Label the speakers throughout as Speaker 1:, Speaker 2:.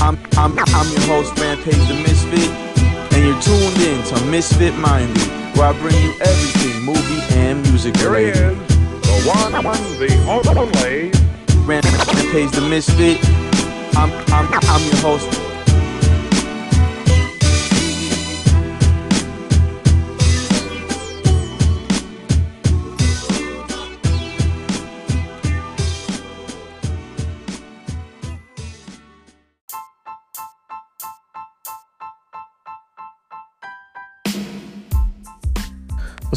Speaker 1: I'm, I'm, I'm your host, Rampage the Misfit, and you're tuned in to Misfit Minded, where I bring you everything movie and music
Speaker 2: Here he
Speaker 1: related.
Speaker 2: is. The one, the only.
Speaker 1: Rampage the Misfit. I'm, I'm, I'm your host.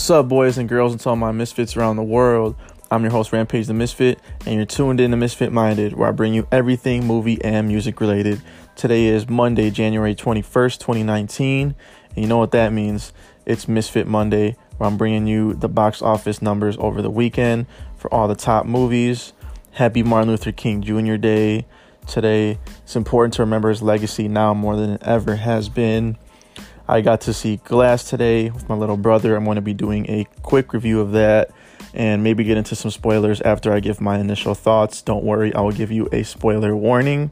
Speaker 1: What's up, boys and girls, and to all my misfits around the world? I'm your host, Rampage the Misfit, and you're tuned in to Misfit Minded, where I bring you everything movie and music related. Today is Monday, January 21st, 2019, and you know what that means. It's Misfit Monday, where I'm bringing you the box office numbers over the weekend for all the top movies. Happy Martin Luther King Jr. Day today. It's important to remember his legacy now more than it ever has been. I got to see Glass today with my little brother. I'm going to be doing a quick review of that and maybe get into some spoilers after I give my initial thoughts. Don't worry, I will give you a spoiler warning.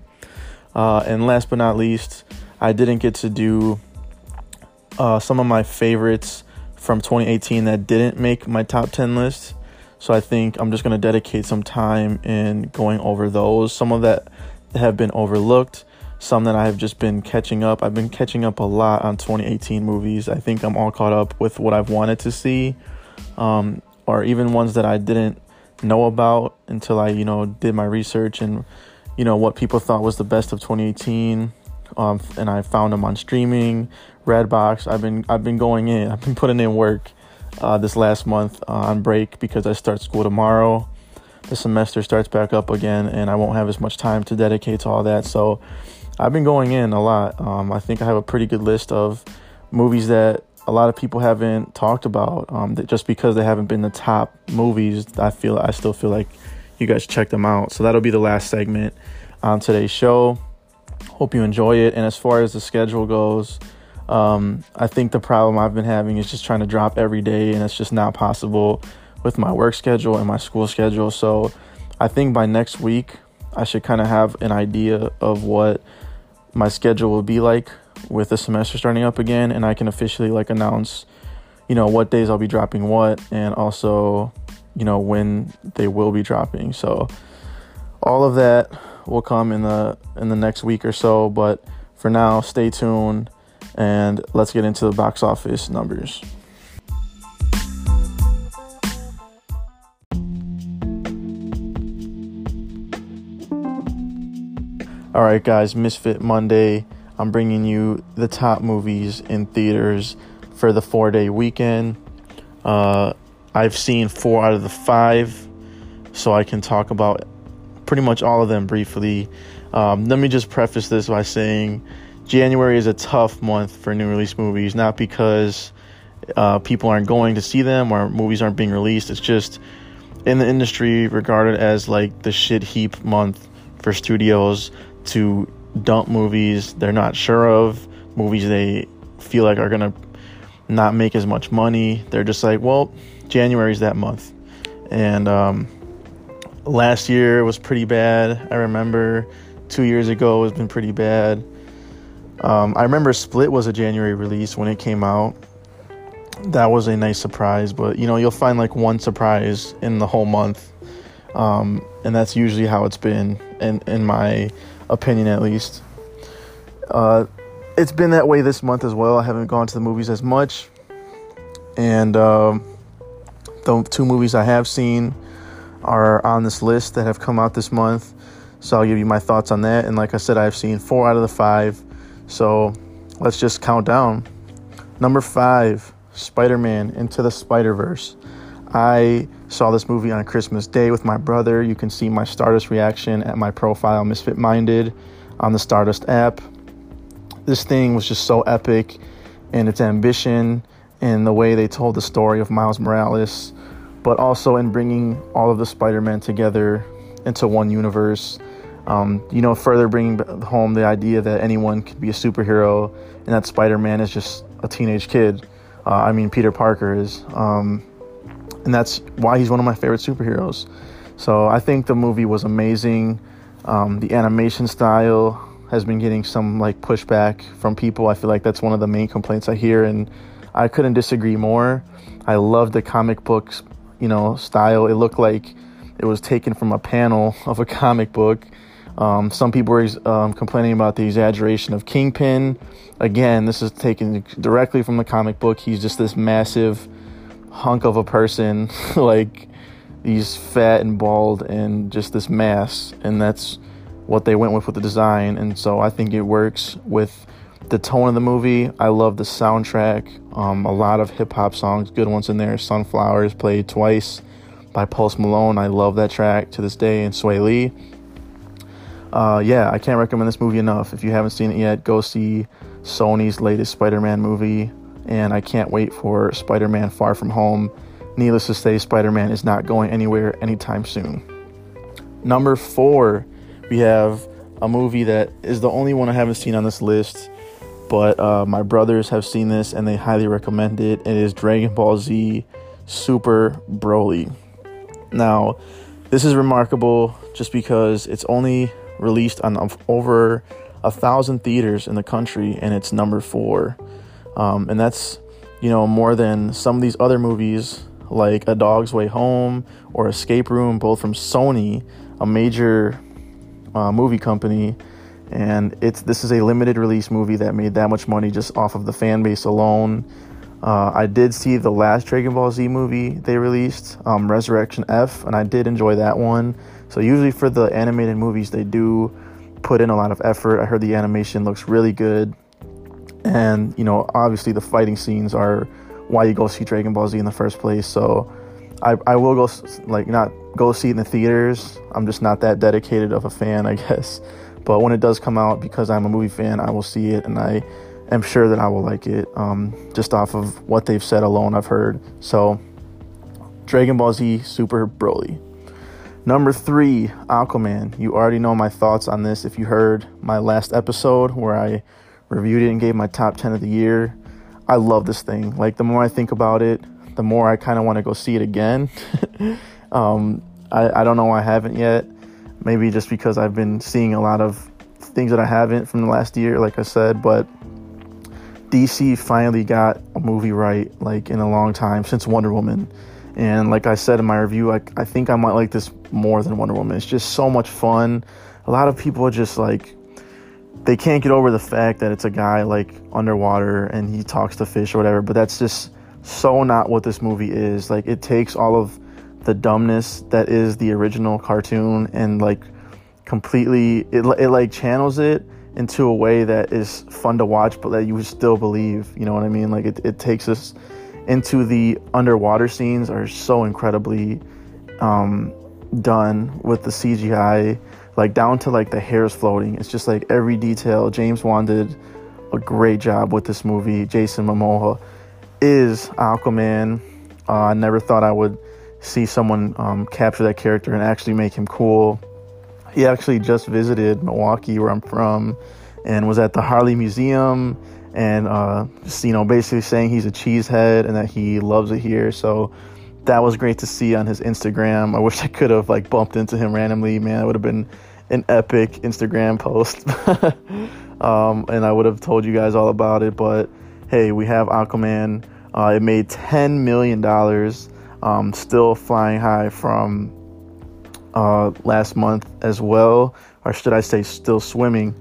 Speaker 1: Uh, and last but not least, I didn't get to do uh, some of my favorites from 2018 that didn't make my top 10 list. So I think I'm just going to dedicate some time in going over those. Some of that have been overlooked some that I have just been catching up. I've been catching up a lot on 2018 movies. I think I'm all caught up with what I've wanted to see, um, or even ones that I didn't know about until I, you know, did my research and, you know, what people thought was the best of 2018. Um, and I found them on streaming, Redbox. I've been I've been going in. I've been putting in work uh, this last month uh, on break because I start school tomorrow. The semester starts back up again, and I won't have as much time to dedicate to all that. So I've been going in a lot. Um, I think I have a pretty good list of movies that a lot of people haven't talked about. Um, that just because they haven't been the top movies, I feel I still feel like you guys check them out. So that'll be the last segment on today's show. Hope you enjoy it. And as far as the schedule goes, um, I think the problem I've been having is just trying to drop every day, and it's just not possible with my work schedule and my school schedule. So I think by next week, I should kind of have an idea of what my schedule will be like with the semester starting up again and I can officially like announce you know what days I'll be dropping what and also you know when they will be dropping. So all of that will come in the in the next week or so but for now stay tuned and let's get into the box office numbers All right, guys, Misfit Monday. I'm bringing you the top movies in theaters for the four day weekend. Uh, I've seen four out of the five, so I can talk about pretty much all of them briefly. Um, let me just preface this by saying January is a tough month for new release movies, not because uh, people aren't going to see them or movies aren't being released. It's just in the industry regarded as like the shit heap month for studios to dump movies they're not sure of, movies they feel like are gonna not make as much money. They're just like, well, January's that month. And um, last year was pretty bad. I remember two years ago has been pretty bad. Um, I remember Split was a January release when it came out. That was a nice surprise, but you know, you'll find like one surprise in the whole month. Um, and that's usually how it's been in, in my opinion at least. Uh, it's been that way this month as well. I haven't gone to the movies as much, and um, the two movies I have seen are on this list that have come out this month. So I'll give you my thoughts on that. And like I said, I've seen four out of the five. So let's just count down. Number five, Spider Man Into the Spider Verse. I saw this movie on Christmas Day with my brother. You can see my Stardust reaction at my profile, Misfit Minded, on the Stardust app. This thing was just so epic in its ambition and the way they told the story of Miles Morales, but also in bringing all of the Spider Man together into one universe. Um, you know, further bringing home the idea that anyone could be a superhero and that Spider Man is just a teenage kid. Uh, I mean, Peter Parker is. Um, and that's why he's one of my favorite superheroes. So I think the movie was amazing. Um, the animation style has been getting some like pushback from people. I feel like that's one of the main complaints I hear, and I couldn't disagree more. I love the comic books, you know, style. It looked like it was taken from a panel of a comic book. Um, some people were um, complaining about the exaggeration of Kingpin. Again, this is taken directly from the comic book. He's just this massive hunk of a person, like he's fat and bald and just this mass, and that's what they went with with the design. And so I think it works with the tone of the movie. I love the soundtrack. Um, a lot of hip hop songs, good ones in there. Sunflowers played twice by Post Malone. I love that track to this day. And Swae Lee. Uh, yeah, I can't recommend this movie enough. If you haven't seen it yet, go see Sony's latest Spider Man movie. And I can't wait for Spider Man Far From Home. Needless to say, Spider Man is not going anywhere anytime soon. Number four, we have a movie that is the only one I haven't seen on this list, but uh, my brothers have seen this and they highly recommend it. It is Dragon Ball Z Super Broly. Now, this is remarkable just because it's only released on over a thousand theaters in the country and it's number four. Um, and that's, you know, more than some of these other movies like A Dog's Way Home or Escape Room, both from Sony, a major uh, movie company. And it's this is a limited release movie that made that much money just off of the fan base alone. Uh, I did see the last Dragon Ball Z movie they released, um, Resurrection F, and I did enjoy that one. So usually for the animated movies, they do put in a lot of effort. I heard the animation looks really good, and you know, obviously the fighting scenes are why you go see Dragon Ball Z in the first place. So I, I will go like not go see it in the theaters. I'm just not that dedicated of a fan, I guess. But when it does come out, because I'm a movie fan, I will see it, and I am sure that I will like it. Um, just off of what they've said alone, I've heard. So, Dragon Ball Z Super Broly. Number three, Aquaman. You already know my thoughts on this if you heard my last episode where I reviewed it and gave my top 10 of the year. I love this thing. Like, the more I think about it, the more I kind of want to go see it again. um, I, I don't know why I haven't yet. Maybe just because I've been seeing a lot of things that I haven't from the last year, like I said, but DC finally got a movie right, like in a long time since Wonder Woman. And like I said in my review, I, I think I might like this more than Wonder Woman. It's just so much fun. A lot of people are just like, they can't get over the fact that it's a guy like underwater and he talks to fish or whatever, but that's just so not what this movie is. Like, it takes all of the dumbness that is the original cartoon and like completely, it, it like channels it into a way that is fun to watch, but that you still believe. You know what I mean? Like, it, it takes us into the underwater scenes are so incredibly um, done with the CGI, like down to like the hairs floating. It's just like every detail. James Wan did a great job with this movie. Jason Momoa is Aquaman. Uh, I never thought I would see someone um, capture that character and actually make him cool. He actually just visited Milwaukee, where I'm from, and was at the Harley Museum and uh, just, you know basically saying he's a cheesehead and that he loves it here. So that was great to see on his Instagram. I wish I could have like bumped into him randomly. Man, it would have been an epic Instagram post, um, and I would have told you guys all about it. But hey, we have Aquaman. Uh, it made ten million dollars, um, still flying high from uh, last month as well, or should I say, still swimming.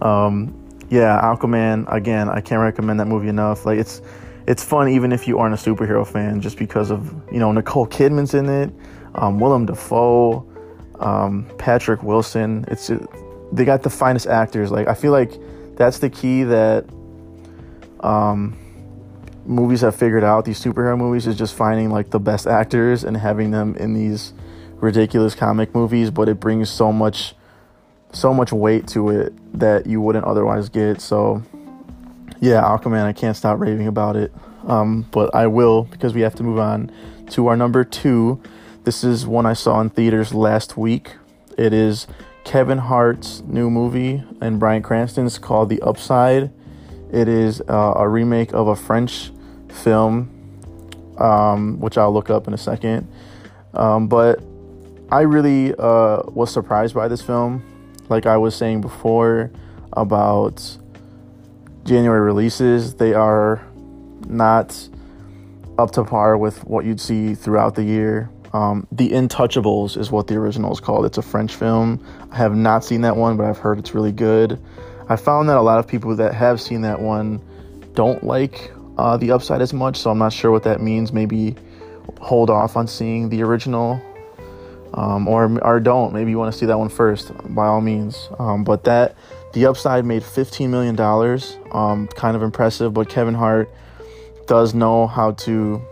Speaker 1: Um, yeah, Aquaman. Again, I can't recommend that movie enough. Like it's it's fun even if you aren't a superhero fan, just because of you know Nicole Kidman's in it, um, Willem Dafoe, um, Patrick Wilson. It's they got the finest actors. Like I feel like that's the key that um, movies have figured out. These superhero movies is just finding like the best actors and having them in these ridiculous comic movies, but it brings so much so much weight to it that you wouldn't otherwise get. So, yeah, Aquaman, I can't stop raving about it. Um, but I will because we have to move on to our number two. This is one I saw in theaters last week. It is Kevin Hart's new movie and Bryan Cranston's called The Upside. It is uh, a remake of a French film, um, which I'll look up in a second. Um, but I really uh, was surprised by this film. Like I was saying before about January releases, they are not up to par with what you'd see throughout the year. Um, the Intouchables is what the original is called. It's a French film. I have not seen that one, but I've heard it's really good. I found that a lot of people that have seen that one don't like uh, the upside as much, so I'm not sure what that means. Maybe hold off on seeing the original, um, or or don't. Maybe you want to see that one first, by all means. Um, but that the upside made 15 million dollars, um, kind of impressive. But Kevin Hart does know how to,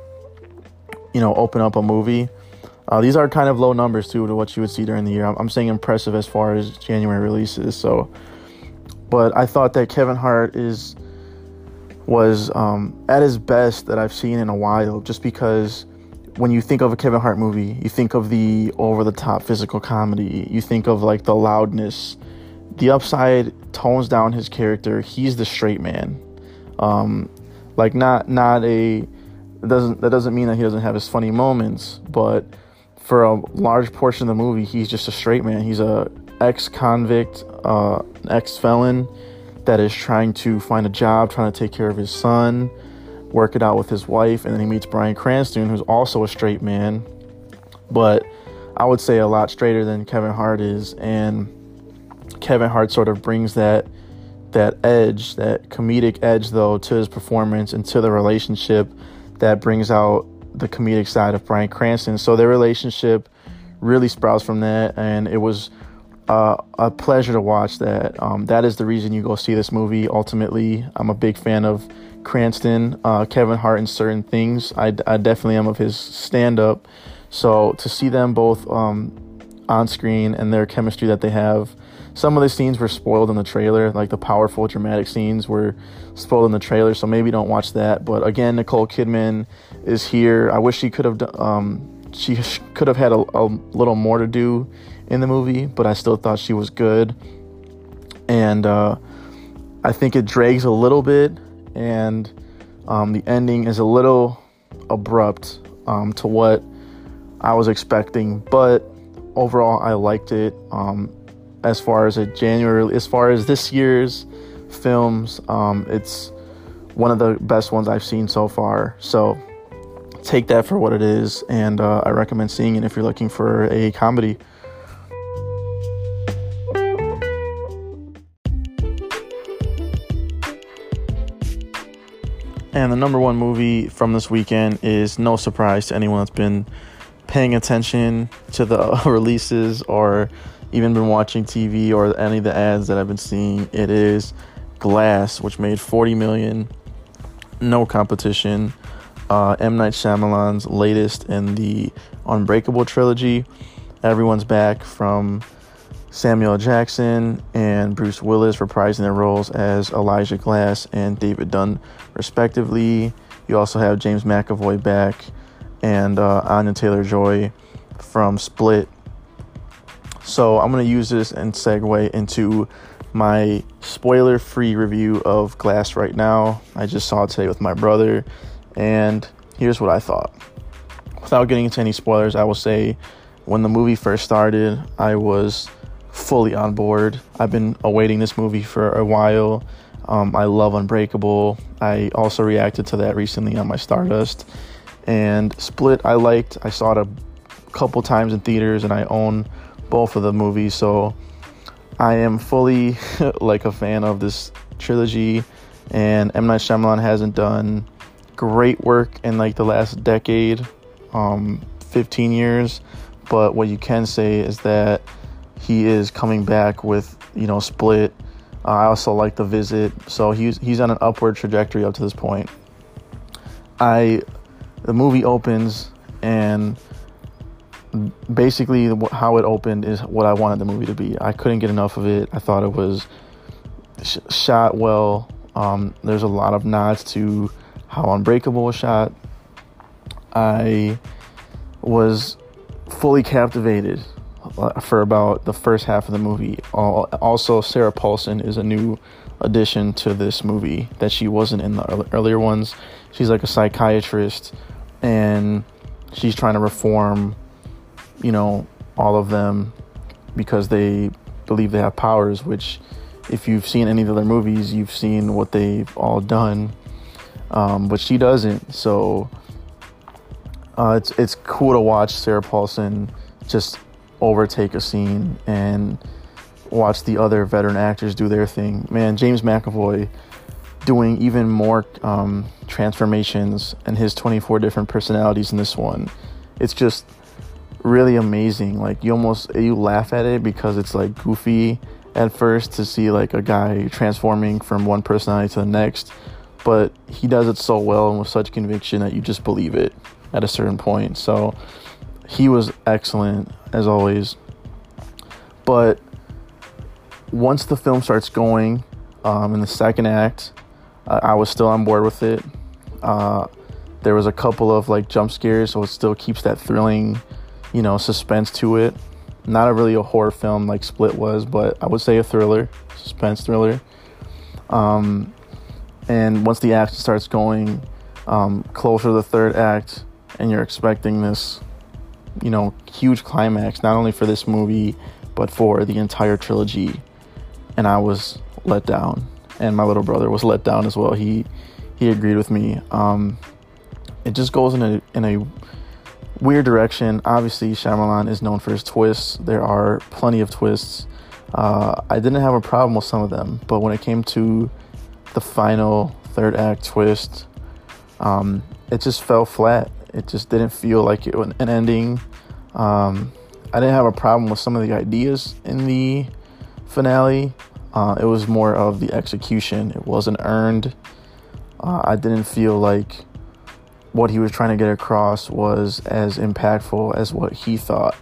Speaker 1: you know, open up a movie. Uh, these are kind of low numbers too to what you would see during the year. I'm, I'm saying impressive as far as January releases. So, but I thought that Kevin Hart is was um, at his best that I've seen in a while. Just because when you think of a Kevin Hart movie, you think of the over the top physical comedy. You think of like the loudness. The upside tones down his character. He's the straight man. Um, like not not a doesn't that doesn't mean that he doesn't have his funny moments, but for a large portion of the movie, he's just a straight man. He's a ex-convict, uh, ex-felon that is trying to find a job, trying to take care of his son, work it out with his wife, and then he meets Bryan Cranston, who's also a straight man, but I would say a lot straighter than Kevin Hart is, and Kevin Hart sort of brings that that edge, that comedic edge though to his performance and to the relationship that brings out the comedic side of Bryan Cranston. So their relationship really sprouts from that, and it was uh, a pleasure to watch that. Um, that is the reason you go see this movie. Ultimately, I'm a big fan of Cranston, uh, Kevin Hart, and certain things. I, I definitely am of his stand up. So to see them both um, on screen and their chemistry that they have some of the scenes were spoiled in the trailer, like the powerful dramatic scenes were spoiled in the trailer, so maybe don't watch that. But again, Nicole Kidman is here. I wish she could have um, she could have had a, a little more to do in the movie, but I still thought she was good. And uh, I think it drags a little bit, and um, the ending is a little abrupt um, to what I was expecting, but overall, I liked it. Um, as far as a January, as far as this year's films, um, it's one of the best ones I've seen so far. So take that for what it is, and uh, I recommend seeing it if you're looking for a comedy. And the number one movie from this weekend is no surprise to anyone that's been paying attention to the releases or even been watching TV or any of the ads that I've been seeing, it is Glass, which made 40 million, no competition. Uh, M Night Shyamalan's latest in the Unbreakable trilogy. Everyone's back from Samuel Jackson and Bruce Willis reprising their roles as Elijah Glass and David Dunn, respectively. You also have James McAvoy back and uh, Anya Taylor Joy from Split so I'm going to use this and segue into my spoiler free review of Glass right now. I just saw it today with my brother, and here's what I thought. Without getting into any spoilers, I will say when the movie first started, I was fully on board. I've been awaiting this movie for a while. Um, I love Unbreakable. I also reacted to that recently on my Stardust. And Split, I liked. I saw it a couple times in theaters, and I own both of the movies. So I am fully like a fan of this trilogy, and M Night Shyamalan hasn't done great work in like the last decade, um, 15 years. But what you can say is that he is coming back with you know Split. Uh, I also like The Visit, so he's he's on an upward trajectory up to this point. I the movie opens and basically how it opened is what I wanted the movie to be. I couldn't get enough of it. I thought it was sh- shot well. Um, there's a lot of nods to how Unbreakable was shot. I was fully captivated uh, for about the first half of the movie. Also, Sarah Paulson is a new addition to this movie that she wasn't in the earlier ones. She's like a psychiatrist and she's trying to reform you know, all of them because they believe they have powers, which, if you've seen any of the other movies, you've seen what they've all done. Um, but she doesn't. So uh, it's it's cool to watch Sarah Paulson just overtake a scene and watch the other veteran actors do their thing. Man, James McAvoy doing even more um, transformations and his 24 different personalities in this one. It's just really amazing. Like you almost you laugh at it because it's like goofy at first to see like a guy transforming from one personality to the next, but he does it so well and with such conviction that you just believe it at a certain point. So he was excellent as always. But once the film starts going um, in the second act, uh, I was still on board with it. Uh, there was a couple of like jump scares, so it still keeps that thrilling you know, suspense to it. Not a really a horror film like Split was, but I would say a thriller, suspense thriller. Um, and once the action starts going um, closer to the third act, and you're expecting this, you know, huge climax, not only for this movie, but for the entire trilogy. And I was let down, and my little brother was let down as well. He he agreed with me. Um, it just goes in a in a weird direction. Obviously, Shyamalan is known for his twists. There are plenty of twists. Uh, I didn't have a problem with some of them, but when it came to the final third act twist, um, it just fell flat. It just didn't feel like it was an ending. Um, I didn't have a problem with some of the ideas in the finale. Uh, it was more of the execution. It wasn't earned. Uh, I didn't feel like what he was trying to get across was as impactful as what he thought.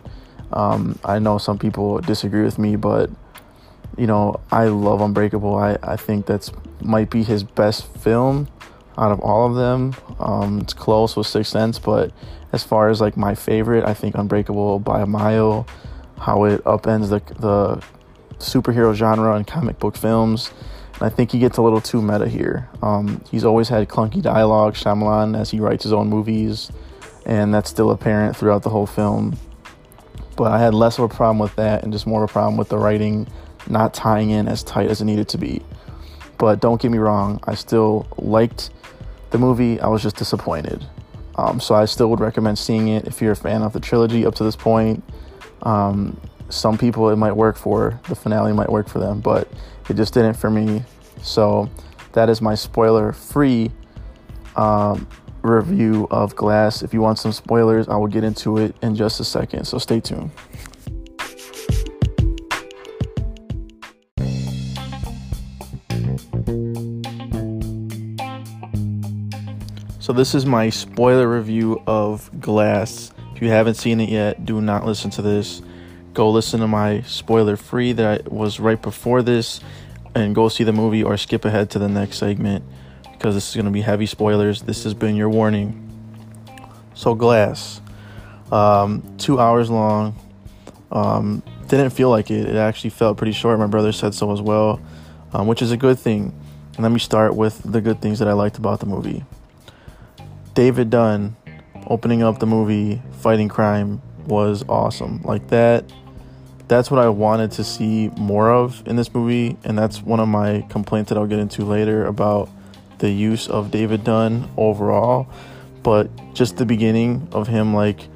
Speaker 1: Um, I know some people disagree with me, but you know, I love Unbreakable. I, I think that's might be his best film out of all of them. Um, it's close with Sixth Sense, but as far as like my favorite, I think Unbreakable by a mile. How it upends the the superhero genre and comic book films I think he gets a little too meta here. Um, he's always had clunky dialogue, Shyamalan, as he writes his own movies, and that's still apparent throughout the whole film. But I had less of a problem with that and just more of a problem with the writing not tying in as tight as it needed to be. But don't get me wrong, I still liked the movie, I was just disappointed. Um, so I still would recommend seeing it if you're a fan of the trilogy up to this point. Um, some people it might work for, the finale might work for them, but it just didn't for me. So that is my spoiler free um, review of Glass. If you want some spoilers, I will get into it in just a second. So stay tuned. So this is my spoiler review of Glass. If you haven't seen it yet, do not listen to this go listen to my spoiler free that was right before this and go see the movie or skip ahead to the next segment because this is going to be heavy spoilers. This has been your warning. So, Glass, um, two hours long. Um, didn't feel like it. It actually felt pretty short. My brother said so as well, um, which is a good thing. And let me start with the good things that I liked about the movie. David Dunn opening up the movie Fighting Crime was awesome. Like that that's what I wanted to see more of in this movie, and that's one of my complaints that I'll get into later about the use of David Dunn overall. But just the beginning of him like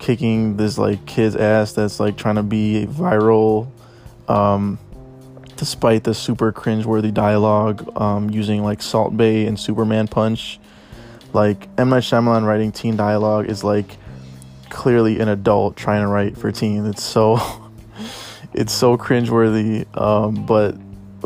Speaker 1: kicking this like kid's ass that's like trying to be viral, um, despite the super cringeworthy dialogue, um, using like Salt Bae and Superman Punch. Like M Night Shyamalan writing teen dialogue is like clearly an adult trying to write for teen. It's so it's so cringeworthy. Um, but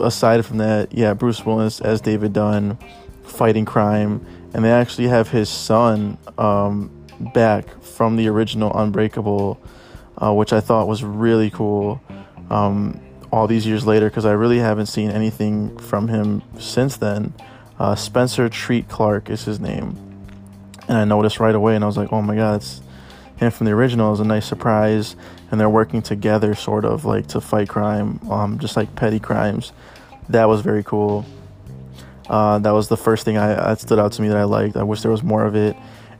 Speaker 1: aside from that, yeah, Bruce Willis as David Dunn fighting crime, and they actually have his son um, back from the original Unbreakable, uh, which I thought was really cool. Um, all these years later, because I really haven't seen anything from him since then. Uh, Spencer Treat Clark is his name, and I noticed right away, and I was like, "Oh my god, it's him from the original." It was a nice surprise and they're working together, sort of like to fight crime, um, just like petty crimes. That was very cool. Uh, that was the first thing I that stood out to me that I liked. I wish there was more of it,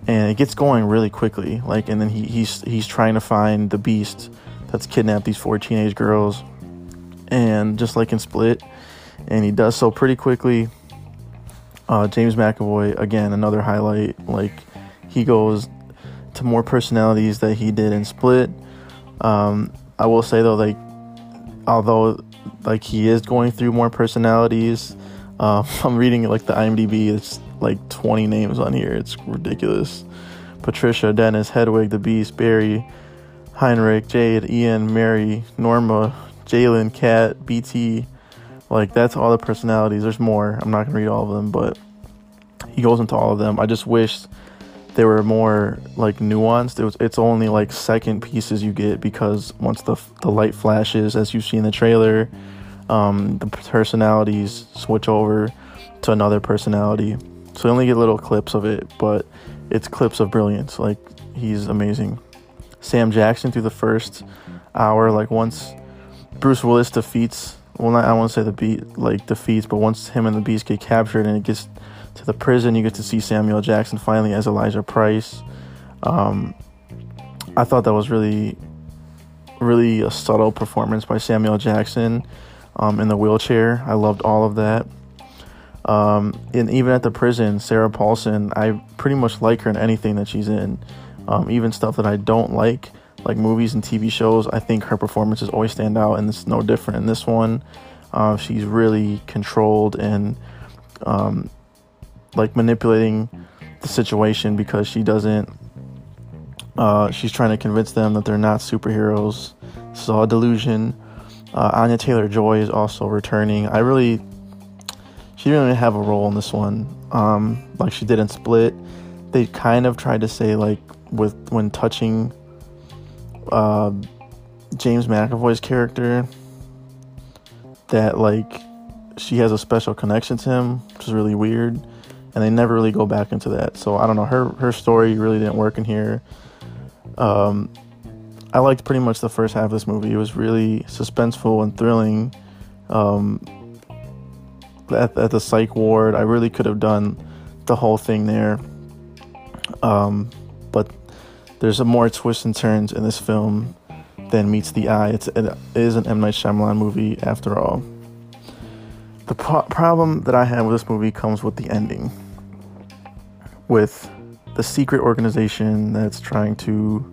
Speaker 1: and it gets going really quickly. Like, and then he, he's he's trying to find the beast that's kidnapped these four teenage girls, and just like in Split, and he does so pretty quickly. Uh, James McAvoy again, another highlight. Like he goes to more personalities that he did in Split. Um, I will say though, like although like he is going through more personalities, uh, I'm reading like the IMDb. It's like 20 names on here. It's ridiculous. Patricia, Dennis, Hedwig, the Beast, Barry, Heinrich, Jade, Ian, Mary, Norma, Jalen, Cat, BT. Like that's all the personalities. There's more. I'm not gonna read all of them, but he goes into all of them. I just wish they were more like nuanced. It was it's only like second pieces you get because once the the light flashes, as you see in the trailer, um, the personalities switch over to another personality. So you only get little clips of it, but it's clips of brilliance. Like he's amazing. Sam Jackson through the first hour, like once Bruce Willis defeats, well, not I want to say the beat like defeats, but once him and the Beast get captured and it gets to the prison. You get to see Samuel Jackson finally as Elijah Price. Um, I thought that was really, really a subtle performance by Samuel Jackson um, in the wheelchair. I loved all of that. Um, and even at the prison, Sarah Paulson, I pretty much like her in anything that she's in. Um, even stuff that I don't like, like movies and TV shows, I think her performances always stand out, and it's no different in this one. Uh, she's really controlled and um, like manipulating the situation because she doesn't uh, she's trying to convince them that they're not superheroes. This is all delusion. Uh, Anya Taylor Joy is also returning. I really, she didn't even have a role in this one, um, like she did in Split. They kind of tried to say like with when touching uh, James McAvoy's character that like she has a special connection to him, which is really weird and they never really go back into that. So I don't know. Her her story really didn't work in here. Um, I liked pretty much the first half of this movie. It was really suspenseful and thrilling. Um, at, at the psych ward, I really could have done the whole thing there. Um, but there's more twists and turns in this film than meets the eye. It's, it is an M Night Shyamalan movie after all. The pro- problem that I have with this movie comes with the ending. With the secret organization that's trying to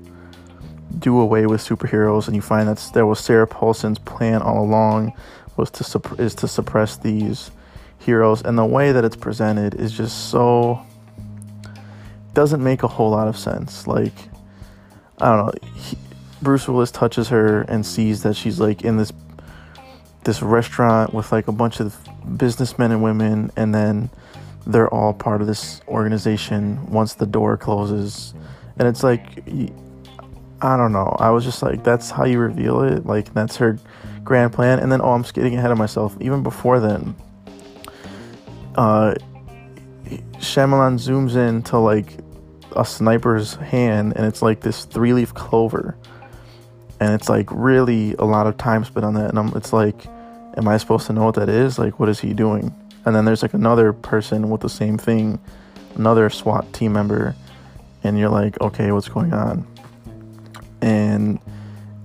Speaker 1: do away with superheroes, and you find that there was Sarah Paulson's plan all along was to supp- is to suppress these heroes, and the way that it's presented is just so doesn't make a whole lot of sense. Like I don't know, he, Bruce Willis touches her and sees that she's like in this this restaurant with like a bunch of businessmen and women, and then they're all part of this organization once the door closes. And it's like, I don't know. I was just like, that's how you reveal it. Like, that's her grand plan. And then, oh, I'm getting ahead of myself. Even before then, uh, Shyamalan zooms in to like a sniper's hand, and it's like this three leaf clover. And it's like really a lot of time spent on that. And I'm, it's like, am I supposed to know what that is? Like, what is he doing? And then there's like another person with the same thing, another SWAT team member, and you're like, okay, what's going on? And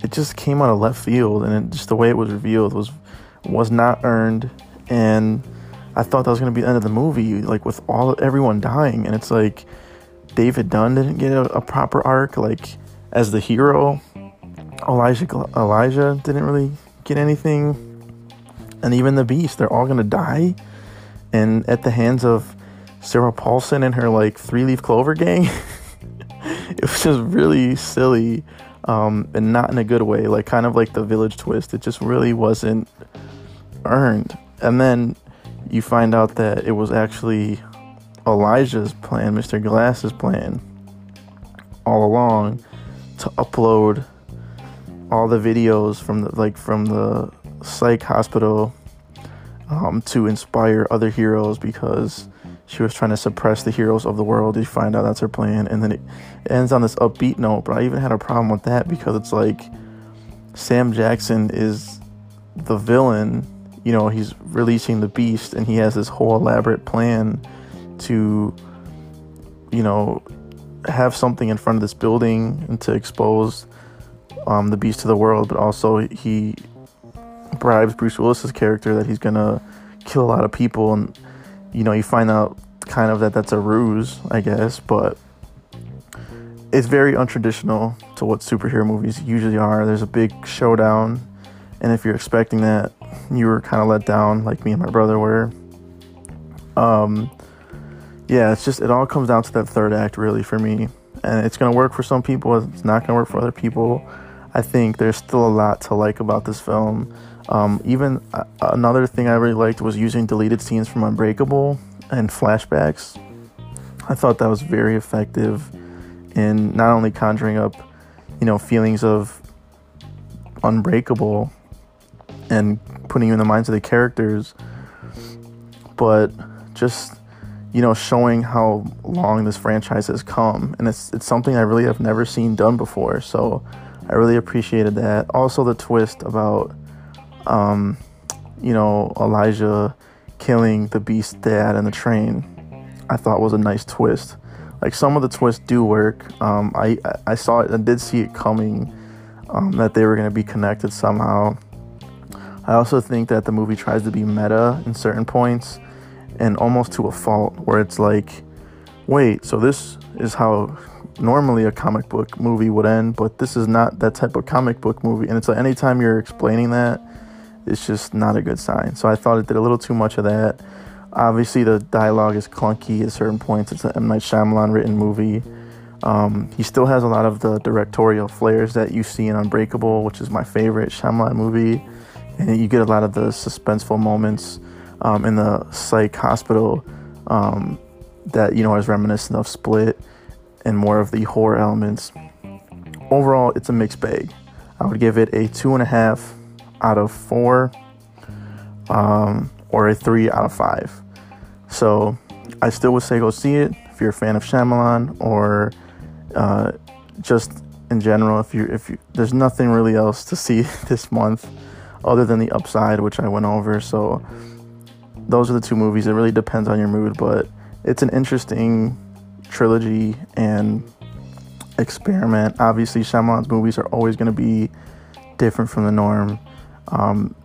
Speaker 1: it just came out of left field, and it, just the way it was revealed was was not earned. And I thought that was gonna be the end of the movie, like with all everyone dying, and it's like David Dunn didn't get a, a proper arc, like as the hero. Elijah Elijah didn't really get anything and even the Beast. They're all gonna die, and at the hands of Sarah Paulson and her like three leaf clover gang. it was just really silly, um, and not in a good way. Like kind of like the village twist. It just really wasn't earned. And then you find out that it was actually Elijah's plan, Mr. Glass's plan, all along, to upload all the videos from the like from the psych hospital um, to inspire other heroes because she was trying to suppress the heroes of the world. You find out that's her plan, and then it ends on this upbeat note. But I even had a problem with that because it's like Sam Jackson is the villain. You know, he's releasing the beast, and he has this whole elaborate plan to, you know, have something in front of this building and to expose um, the beast to the world, but also he bribes Bruce Willis's character that he's gonna kill a lot of people, and you know you find out kind of that that's a ruse, I guess, but it's very untraditional to what superhero movies usually are. There's a big showdown, and if you're expecting that, you were kind of let down, like me and my brother were. Um, yeah, it's just it all comes down to that third act, really, for me, and it's gonna work for some people. It's not gonna work for other people. I think there's still a lot to like about this film. Um, even uh, another thing I really liked was using deleted scenes from Unbreakable and flashbacks. I thought that was very effective in not only conjuring up, you know, feelings of unbreakable and putting you in the minds of the characters, but just you know showing how long this franchise has come, and it's it's something I really have never seen done before. So I really appreciated that. Also, the twist about, um, you know, Elijah killing the beast dad in the train, I thought was a nice twist. Like some of the twists do work. Um, I I saw it and did see it coming um, that they were going to be connected somehow. I also think that the movie tries to be meta in certain points and almost to a fault, where it's like, wait, so this is how normally a comic book movie would end, but this is not that type of comic book movie. And it's like anytime you're explaining that, it's just not a good sign. So I thought it did a little too much of that. Obviously, the dialogue is clunky at certain points. It's an M. Night Shyamalan written movie. Um, he still has a lot of the directorial flares that you see in Unbreakable, which is my favorite Shyamalan movie. And you get a lot of the suspenseful moments um, in the psych hospital um, that, you know, is reminiscent of Split and more of the horror elements. Overall, it's a mixed bag. I would give it a two and a half out of four um, or a three out of five. So I still would say go see it if you're a fan of Shyamalan or uh, just in general. If you if you, there's nothing really else to see this month other than the upside, which I went over. So those are the two movies. It really depends on your mood, but it's an interesting trilogy and experiment. Obviously, Shyamalan's movies are always going to be different from the norm. Um,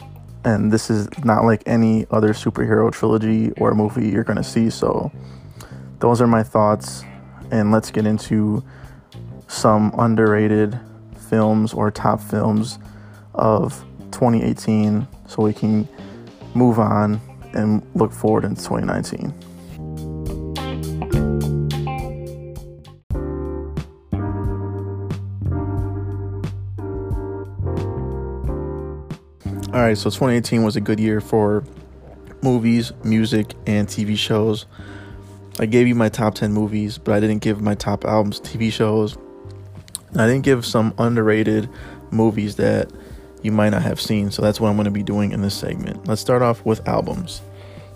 Speaker 1: and this is not like any other superhero trilogy or movie you're going to see. So, those are my thoughts. And let's get into some underrated films or top films of 2018 so we can move on and look forward into 2019. All right, so 2018 was a good year for movies, music, and TV shows. I gave you my top 10 movies, but I didn't give my top albums, TV shows. I didn't give some underrated movies that you might not have seen, so that's what I'm going to be doing in this segment. Let's start off with albums.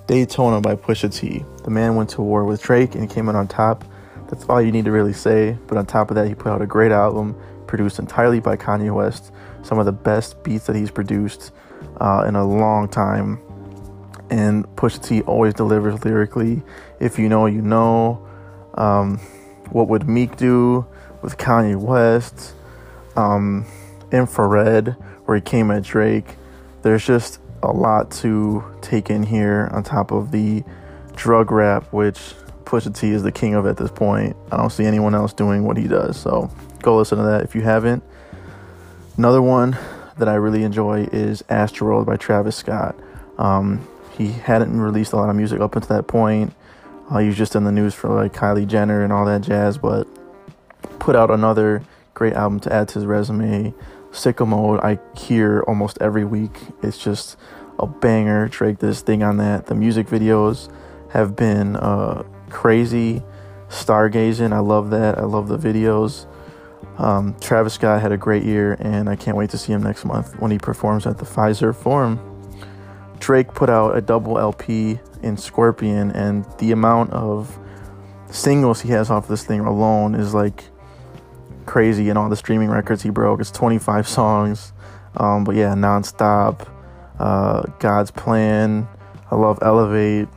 Speaker 1: Daytona by Pusha T. The man went to war with Drake and came out on top. That's all you need to really say, but on top of that, he put out a great album produced entirely by Kanye West. Some of the best beats that he's produced uh, in a long time. And Pusha T always delivers lyrically. If you know, you know. Um, what would Meek do with Kanye West? Um, Infrared, where he came at Drake. There's just a lot to take in here on top of the drug rap, which Pusha T is the king of at this point. I don't see anyone else doing what he does. So go listen to that if you haven't. Another one that I really enjoy is Astroworld by Travis Scott. Um, he hadn't released a lot of music up until that point. Uh, he was just in the news for like Kylie Jenner and all that jazz, but put out another great album to add to his resume. Sicko Mode, I hear almost every week. It's just a banger. Drake this thing on that. The music videos have been uh, crazy. Stargazing, I love that. I love the videos. Um, Travis Scott had a great year, and I can't wait to see him next month when he performs at the Fiserv Forum. Drake put out a double LP in Scorpion, and the amount of singles he has off this thing alone is like crazy. And all the streaming records he broke, it's 25 songs. Um, but yeah, nonstop. Uh, God's Plan. I love Elevate.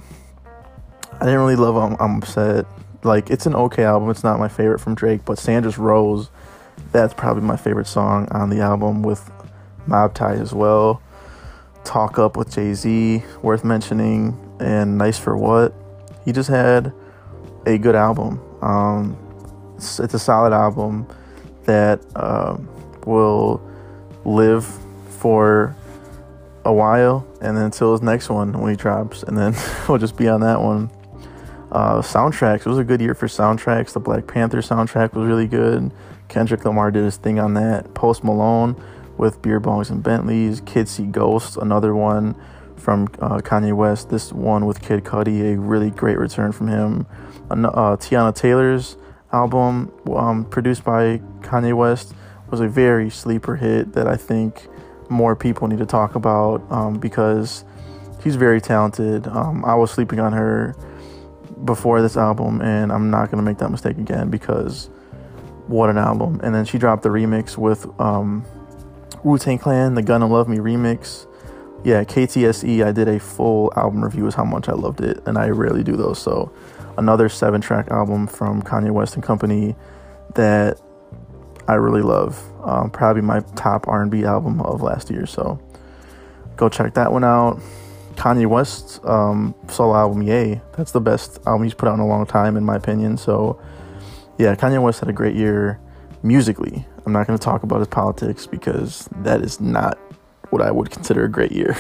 Speaker 1: I didn't really love I'm, I'm Upset. Like, it's an okay album. It's not my favorite from Drake, but Sandra's Rose That's probably my favorite song on the album with Mob Ties as well. Talk Up with Jay Z, worth mentioning, and Nice for What. He just had a good album. Um, it's, it's, a solid album that uh, will live for a while and then until his next one when he drops, and then we'll just be on that one. Uh, soundtracks. It was a good year for soundtracks. The Black Panther soundtrack was really good. Kendrick Lamar did his thing on that. Post Malone with Beer Bongs and Bentleys. Kids See Ghosts, another one from uh, Kanye West. This one with Kid Cudi, a really great return from him. Uh, Teyana Taylor's album, um, produced by Kanye West, was a very sleeper hit that I think more people need to talk about um, because she's very talented. Um, I was sleeping on her before this album, and I'm not gonna make that mistake again because what an album! And then she dropped the remix with um, Wu Tang Clan, the Gonna Love Me remix. Yeah, KTSE. I did a full album review is how much I loved it, and I rarely do those. So, another seven-track album from Kanye West and Company that I really love. Um, probably my top R&B album of last year. So, go check that one out. Kanye West um, solo album, Ye. That's the best album he's put out in a long time, in my opinion. So, yeah, Kanye West had a great year musically. I'm not going to talk about his politics because that is not what I would consider a great year.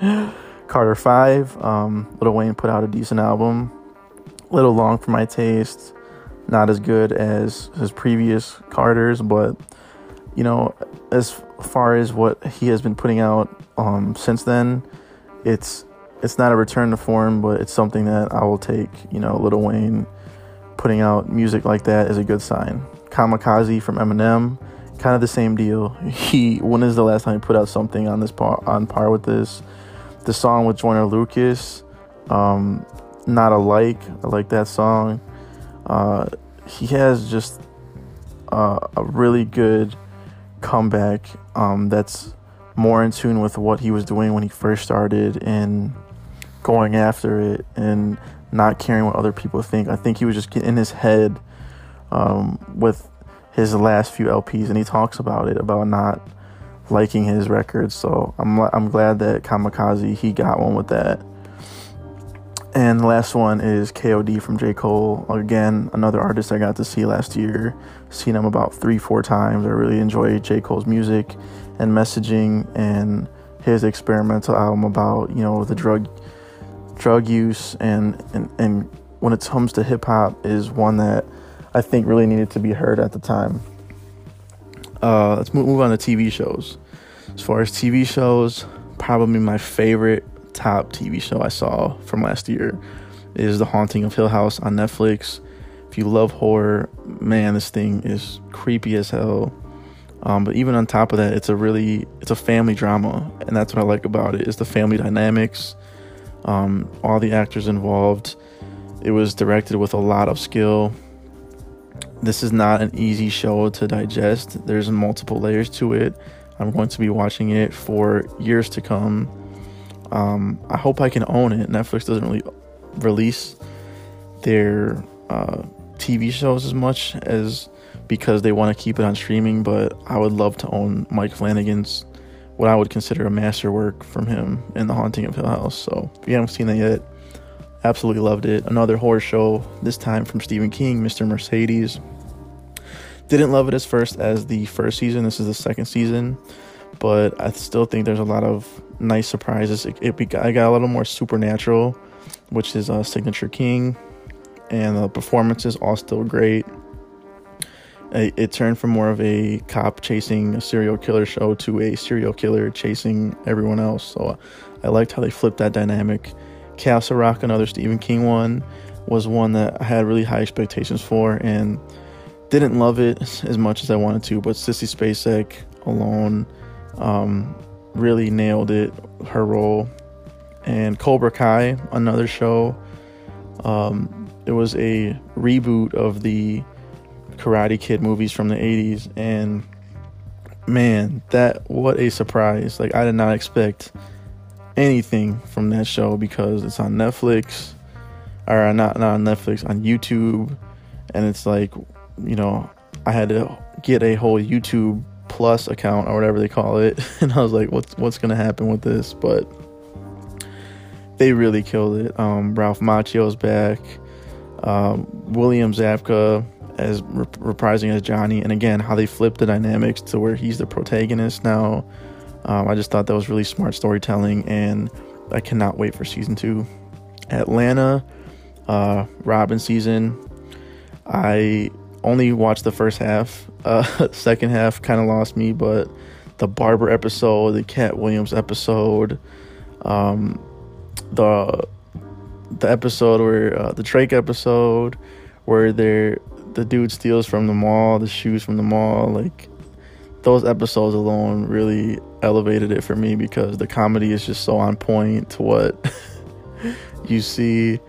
Speaker 1: Carter 5, um, Lil Wayne put out a decent album. Little long for my taste. Not as good as his previous Carters, but you know, as far as what he has been putting out um, since then, it's it's not a return to form, but it's something that I will take. You know, Little Wayne putting out music like that is a good sign. Kamikaze from Eminem, kind of the same deal. He when is the last time he put out something on this par on par with this? The song with Joyner Lucas, um, not alike. I like that song. Uh, he has just uh, a really good comeback um, that's more in tune with what he was doing when he first started and going after it and not caring what other people think. I think he was just getting in his head um, with his last few LPs, and he talks about it about not liking his records. So I'm I'm glad that Kamikaze he got one with that. And the last one is KOD from J. Cole. Again, another artist I got to see last year. Seen him about three, four times. I really enjoy J. Cole's music and messaging and his experimental album about, you know, the drug drug use and and, and when it comes to hip hop is one that I think really needed to be heard at the time. Uh, let's move, move on to TV shows. As far as TV shows, probably my favorite top TV show I saw from last year is The Haunting of Hill House on Netflix. If you love horror, man, this thing is creepy as hell. Um, but even on top of that, it's a really it's a family drama, and that's what I like about it is the family dynamics, um, all the actors involved. It was directed with a lot of skill this is not an easy show to digest. There's multiple layers to it. I'm going to be watching it for years to come. Um, I hope I can own it. Netflix doesn't really release their uh, TV shows as much as because they want to keep it on streaming. But I would love to own Mike Flanagan's what I would consider a masterwork from him in The Haunting of Hill House. So if you haven't seen that yet, absolutely loved it. Another horror show, this time from Stephen King, Mr. Mercedes. Didn't love it as first as the first season. This is the second season, but I still think there's a lot of nice surprises. It, it I got a little more supernatural, which is a uh, signature King, and the performances all still great. It, it turned from more of a cop chasing a serial killer show to a serial killer chasing everyone else. So I liked how they flipped that dynamic. Castle Rock, another Stephen King one, was one that I had really high expectations for, and didn't love it as much as I wanted to, but Sissy Spacek alone um, really nailed it, her role. And Cobra Kai, another show. Um, it was a reboot of the Karate Kid movies from the 80s. And man, that, what a surprise. Like, I did not expect anything from that show because it's on Netflix, or not, not on Netflix, on YouTube. And it's like, you know, I had to get a whole YouTube Plus account or whatever they call it, and I was like, what's what's gonna happen with this? But they really killed it. Um, Ralph Macchio's back. Um, William Zabka as reprising as Johnny, and again how they flipped the dynamics to where he's the protagonist now. Um, I just thought that was really smart storytelling, and I cannot wait for season two. Atlanta, uh, Robbin' season. I only watched the first half. Uh, second half kind of lost me, but the Barber episode, the Katt Williams episode, um, the the episode where uh, the Drake episode where they the dude steals from the mall, the shoes from the mall, like those episodes alone really elevated it for me because the comedy is just so on point to what you see,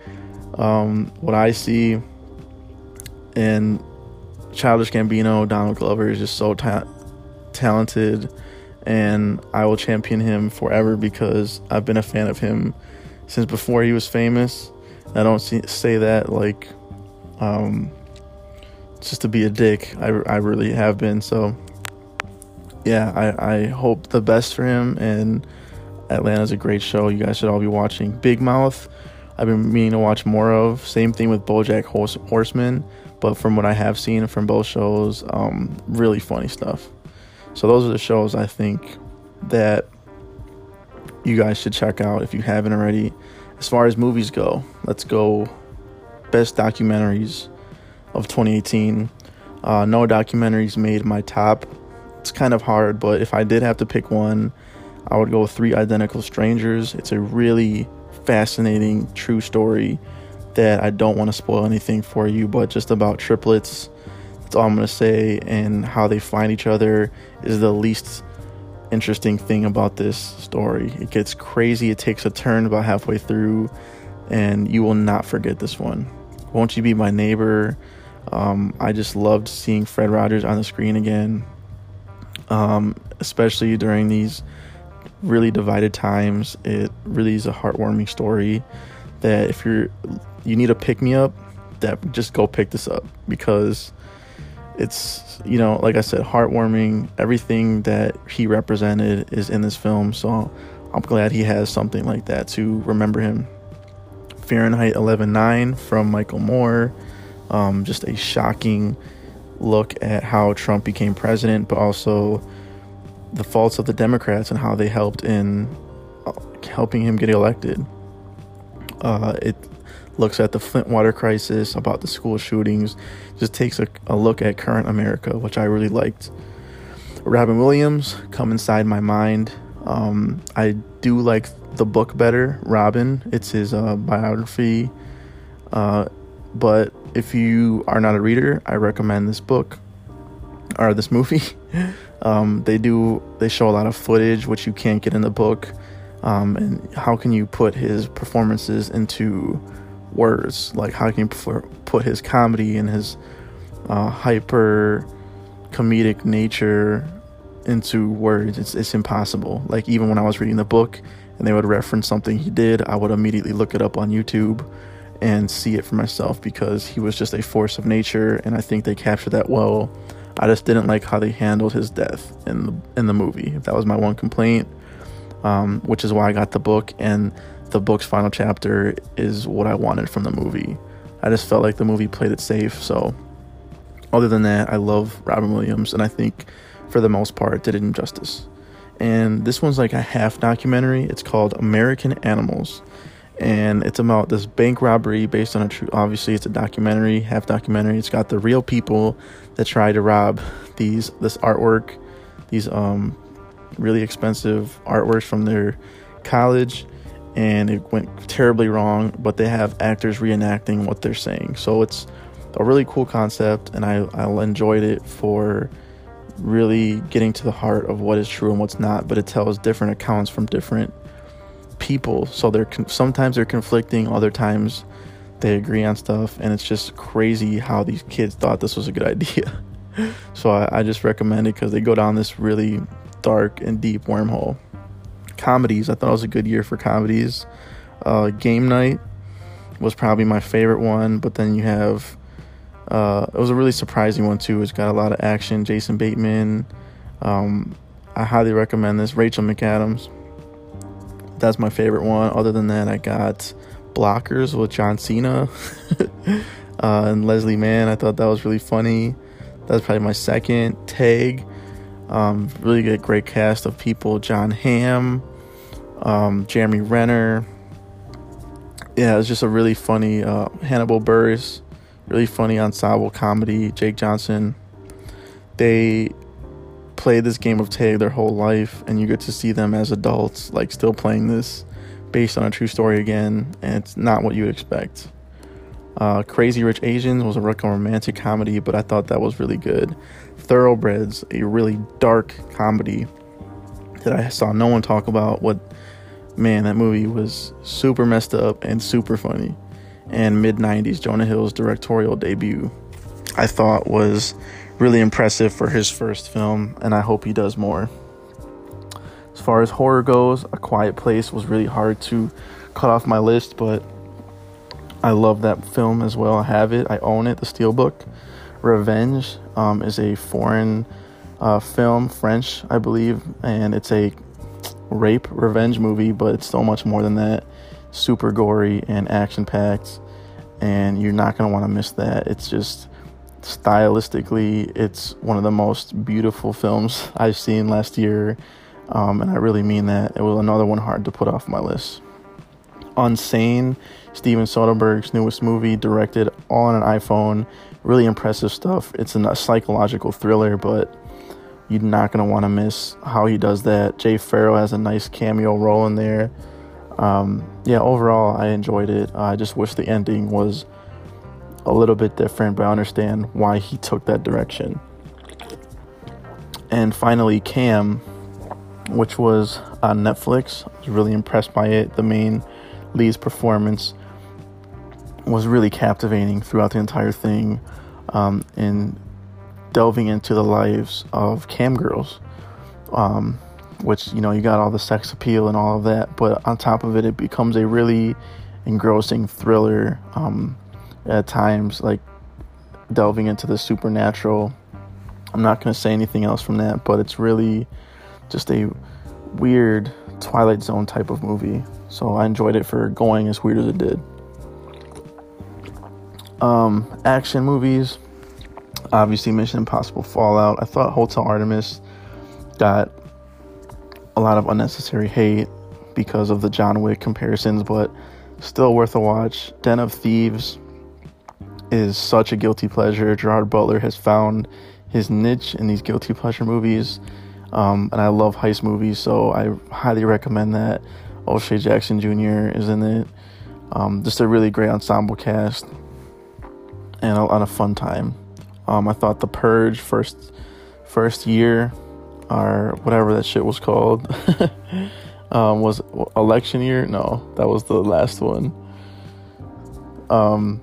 Speaker 1: um, what I see, and Childish Gambino, Donald Glover is just so ta- talented, and I will champion him forever because I've been a fan of him since before he was famous. I don't see, say that like um, just to be a dick. I, I really have been. So, yeah, I, I hope the best for him. And Atlanta's a great show. You guys should all be watching. Big Mouth, I've been meaning to watch more of. Same thing with Bojack Horse, Horseman. But from what I have seen from both shows, um, really funny stuff. So, those are the shows I think that you guys should check out if you haven't already. As far as movies go, let's go best documentaries of 2018. Uh, no documentaries made my top. It's kind of hard, but if I did have to pick one, I would go with Three Identical Strangers. It's a really fascinating, true story that I don't want to spoil anything for you, but just about triplets. That's all I'm going to say. And how they find each other is the least interesting thing about this story. It gets crazy, it takes a turn about halfway through, and you will not forget this one. Won't You Be My Neighbor? Um, I just loved seeing Fred Rogers on the screen again, um, especially during these really divided times. It really is a heartwarming story that if you're you need a pick me up, that just go pick this up because it's you know like I said, heartwarming. Everything that he represented is in this film, so I'm glad he has something like that to remember him. Fahrenheit 11.9 from Michael Moore. Um, just a shocking look at how Trump became president, but also the faults of the Democrats and how they helped in uh, helping him get elected. Uh, it looks at the Flint water crisis, about the school shootings, just takes a, a look at current America, which I really liked. Robin Williams, Come Inside My Mind. Um, I do like the book better, Robin. It's his uh, biography. Uh, but if you are not a reader, I recommend this book or this movie. um, they do they show a lot of footage which you can't get in the book. Um, and how can you put his performances into words? Like how can you put his comedy and his uh, hyper comedic nature into words? It's it's impossible. Like even when I was reading the book and they would reference something he did, I would immediately look it up on YouTube and see it for myself because he was just a force of nature, and I think they captured that well. I just didn't like how they handled his death in the in the movie. That was my one complaint, um, which is why I got the book. And the book's final chapter is what I wanted from the movie. I just felt like the movie played it safe. So, other than that, I love Robin Williams, and I think for the most part did it injustice. And this one's like a half documentary. It's called American Animals and it's about this bank robbery based on a true obviously it's a documentary half documentary it's got the real people that tried to rob these this artwork these um really expensive artworks from their college and it went terribly wrong but they have actors reenacting what they're saying. So it's a really cool concept and i i enjoyed it for really getting to the heart of what is true and what's not but it tells different accounts from different people. So they're sometimes they're conflicting other times they agree on stuff and it's just crazy how these kids thought this was a good idea. So I, I just recommend it because they go down this really dark and deep wormhole comedies i thought it was a good year for comedies uh, game night was probably my favorite one but then you have Uh, it was a really surprising one too. It's got a lot of action. Jason Bateman. Um, I highly recommend this. Rachel McAdams. That's my favorite one. Other than that, I got Blockers with John Cena uh, and Leslie Mann. I thought that was really funny. That's probably my second. Tag. Um, really good, great cast of people. Jon Hamm, um, Jeremy Renner. Yeah, it was just a really funny uh, Hannibal Buress, really funny ensemble comedy. Jake Johnson. They play this game of tag their whole life, and you get to see them as adults, like still playing this based on a true story again, and it's not what you would expect. Uh, Crazy Rich Asians was a romantic comedy, but I thought that was really good. Thoroughbreds, a really dark comedy that I saw no one talk about. What man, that movie was super messed up and super funny. And mid 90s, Jonah Hill's directorial debut, I thought was really impressive for his first film, and I hope he does more. As far as horror goes, A Quiet Place was really hard to cut off my list, but I love that film as well. I have it, I own it, the Steelbook. Revenge um, is a foreign uh, film, French, I believe, and it's a rape revenge movie, but it's so much more than that. Super gory and action packed, and you're not going to want to miss that. It's just stylistically, it's one of the most beautiful films I've seen last year, um, and I really mean that. It was another one hard to put off my list. Unsane, Steven Soderbergh's newest movie, directed on an iPhone. Really impressive stuff. It's a psychological thriller, but you're not going to want to miss how he does that. Jay Pharoah has a nice cameo role in there. Um, yeah, overall, I enjoyed it. Uh, I just wish the ending was a little bit different, but I understand why he took that direction. And finally, Cam, which was on Netflix. I was really impressed by it. The main lead's performance was really captivating throughout the entire thing um, in delving into the lives of cam girls. Um, which, you know, you got all the sex appeal and all of that, but on top of it, it becomes a really engrossing thriller. Um, at times, like delving into the supernatural. I'm not going to say anything else from that, but it's really just a weird Twilight Zone type of movie. So I enjoyed it for going as weird as it did. Um, action movies, obviously Mission Impossible Fallout. I thought Hotel Artemis got a lot of unnecessary hate because of the John Wick comparisons, but still worth a watch. Den of Thieves is such a guilty pleasure. Gerard Butler has found his niche in these guilty pleasure movies, um, and I love heist movies, so I highly recommend that. O'Shea Jackson Jr. is in it. Um, just a really great ensemble cast and a lot of fun time. Um, I thought The Purge first first year or whatever that shit was called um, was election year. No, that was the last one. Um,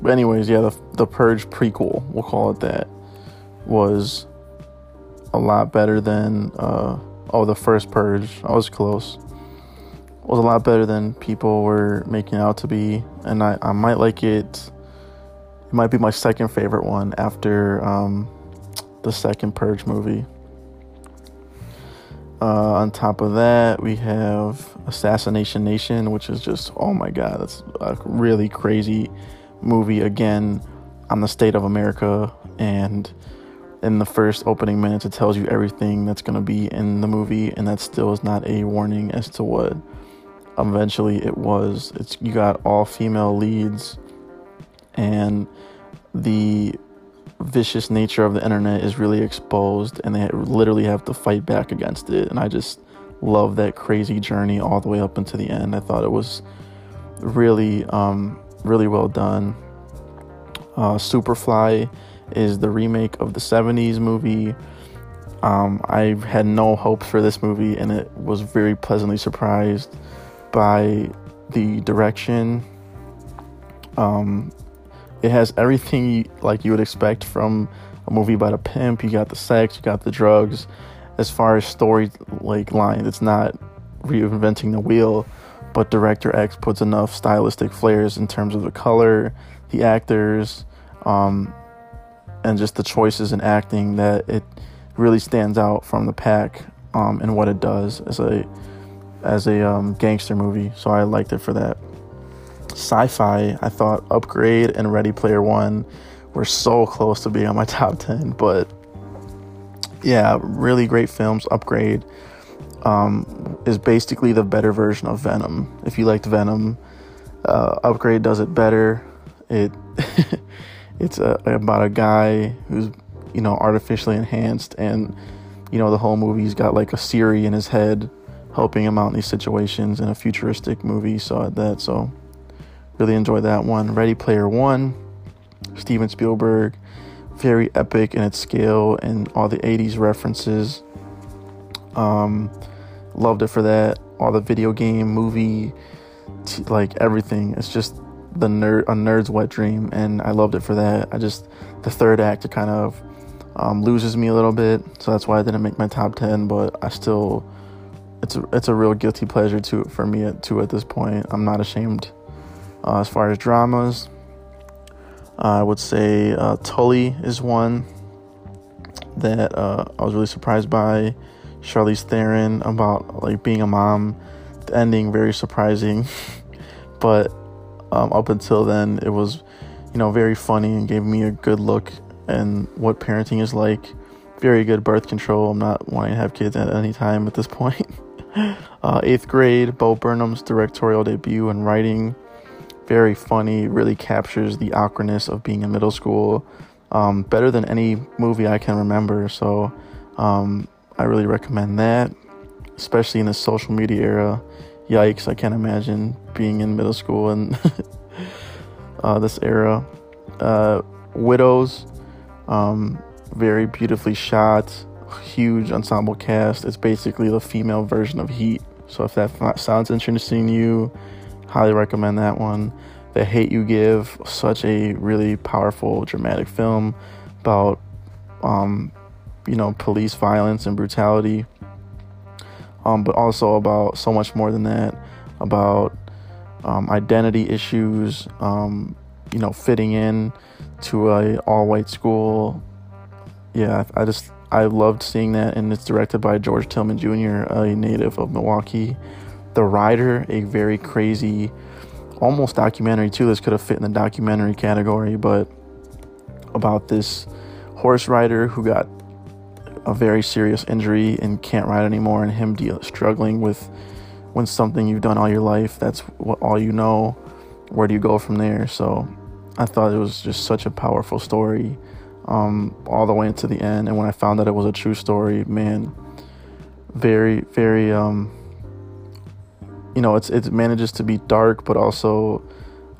Speaker 1: but anyways, yeah, the the Purge prequel, we'll call it that, was a lot better than uh, oh the first Purge. I was close. Was a lot better than people were making out to be, and I, I might like it. It might be my second favorite one after um, the second Purge movie. Uh, on top of that, we have Assassination Nation, which is just oh my god, that's a really crazy movie again on the state of America and in the first opening minutes it tells you everything that's going to be in the movie and that still is not a warning as to what eventually it was it's you got all female leads and the vicious nature of the internet is really exposed and they literally have to fight back against it and i just love that crazy journey all the way up into the end i thought it was really um, really well done. Uh, Superfly is the remake of the 70s movie. Um, I had no hopes for this movie, and it was very pleasantly surprised by the direction. Um, it has everything you, like you would expect from a movie about a pimp. You got the sex, you got the drugs. As far as story like line, it's not reinventing the wheel but director X puts enough stylistic flares in terms of the color, the actors, um, and just the choices in acting that it really stands out from the pack um, and what it does as a as a um, gangster movie. So I liked it for that. Sci-fi, I thought Upgrade and Ready Player One were so close to being on my top ten, but yeah, really great films. Upgrade um, is basically the better version of Venom. If you liked Venom, uh, Upgrade does it better. It it's a, about a guy who's you know artificially enhanced, and you know the whole movie's got like a Siri in his head helping him out in these situations in a futuristic movie. Saw that, so really enjoyed that one. Ready Player One, Steven Spielberg, very epic in its scale and all the 80s references. Um, loved it for that. All the video game, movie, t- like everything. It's just the nerd a nerd's wet dream, and I loved it for that. I just the third act it kind of um, loses me a little bit, so that's why I didn't make my top ten. But I still, it's a it's a real guilty pleasure to for me at too at this point. I'm not ashamed. Uh, as far as dramas, I would say uh, Tully is one that uh, I was really surprised by. Charlize Theron about like being a mom, the ending very surprising, but um, up until then it was, you know, very funny and gave me a good look and what parenting is like. Very good birth control. I'm not wanting to have kids at any time at this point. uh, eighth grade, Bo Burnham's directorial debut and writing very funny, really captures the awkwardness of being in middle school. Um, better than any movie I can remember. So um, I really recommend that, especially in the social media era. Yikes, I can't imagine being in middle school in uh, this era. Uh, Widows, um, very beautifully shot, huge ensemble cast. It's basically the female version of Heat. So if that sounds interesting to you, Highly recommend that one. The Hate You Give, such a really powerful, dramatic film about, um, you know, police violence and brutality. Um, but also about so much more than that, about um, identity issues, um, you know, fitting in to a all-white school. Yeah, I just I loved seeing that, and it's directed by George Tillman Jr., a native of Milwaukee. The Rider, a very crazy, almost documentary too. This could have fit in the documentary category, but about this horse rider who got a very serious injury and can't ride anymore, and him deal, struggling with when something you've done all your life, that's what all you know. Where do you go from there? So I thought it was just such a powerful story, um, all the way into the end. And when I found that it was a true story, man, very, very um, you know, it's it manages to be dark but also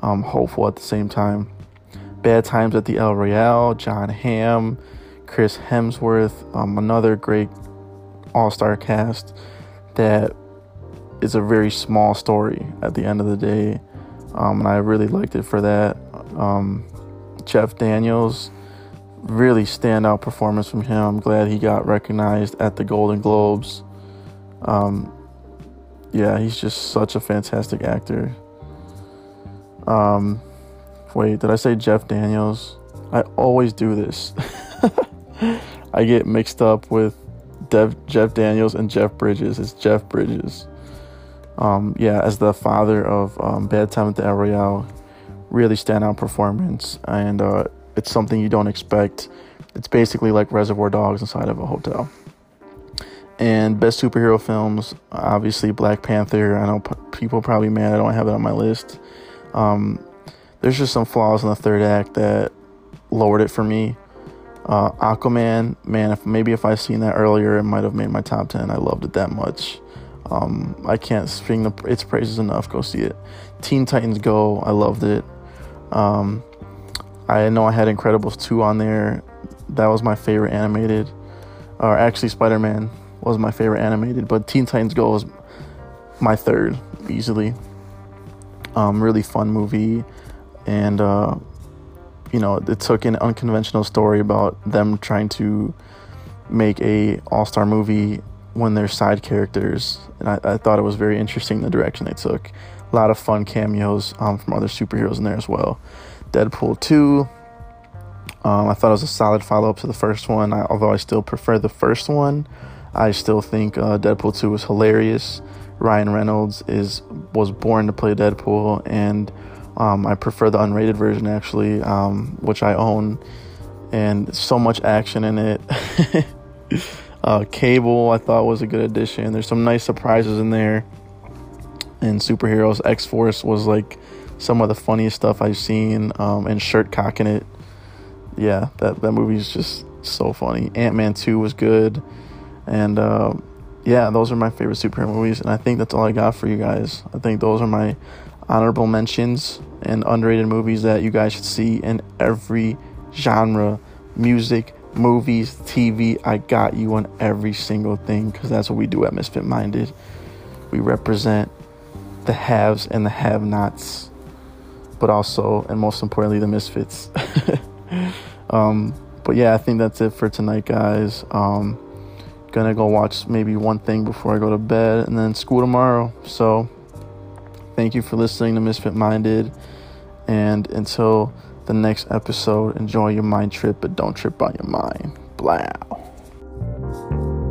Speaker 1: um, hopeful at the same time. Bad Times at the El Royale, Jon Hamm, Chris Hemsworth, um, another great all-star cast that is a very small story at the end of the day, um, and I really liked it for that. Um, Jeff Daniels, really standout performance from him. I'm glad he got recognized at the Golden Globes. Um, yeah, he's just such a fantastic actor. Um, wait, did I say Jeff Daniels? I always do this. I get mixed up with Dev, Jeff Daniels and Jeff Bridges. It's Jeff Bridges. Um, yeah, as the father of um, Bad Time at the El Royale, really standout performance, and uh, it's something you don't expect. It's basically like Reservoir Dogs inside of a hotel. And best superhero films, obviously Black Panther. I know p- people probably mad I don't have it on my list. Um, there's just some flaws in the third act that lowered it for me. Uh, Aquaman, man, if maybe if I seen that earlier, it might have made my top ten. I loved it that much. Um, I can't sing the its praises enough. Go see it. Teen Titans Go, I loved it. Um, I know I had Incredibles 2 on there. That was my favorite animated. Or actually, Spider Man was my favorite animated, but Teen Titans Go was my third easily. Um, really fun movie, and uh, you know it took an unconventional story about them trying to make a all-star movie when they're side characters, and I, I thought it was very interesting the direction they took. A lot of fun cameos um, from other superheroes in there as well. Deadpool two, Um, I thought it was a solid follow up to the first one. I, although I still prefer the first one, I still think uh, Deadpool 2 was hilarious. Ryan Reynolds is was born to play Deadpool, and um, I prefer the unrated version actually, um, which I own, and so much action in it. uh, Cable I thought was a good addition. There's some nice surprises in there. And superheroes, X Force was like some of the funniest stuff I've seen, um, and shirt cocking it. Yeah, that that movie's just so funny. Ant Man two was good, and uh, yeah, those are my favorite superhero movies. And I think that's all I got for you guys. I think those are my honorable mentions and underrated movies that you guys should see in every genre music, movies, TV. I got you on every single thing because that's what we do at Misfit Minded. We represent the haves and the have nots, but also, and most importantly, the misfits. um, but yeah, I think that's it for tonight, guys. Um, gonna go watch maybe one thing before I go to bed and then school tomorrow. So thank you for listening to Misfit Minded. And until the next episode, enjoy your mind trip, but don't trip on your mind. Blow.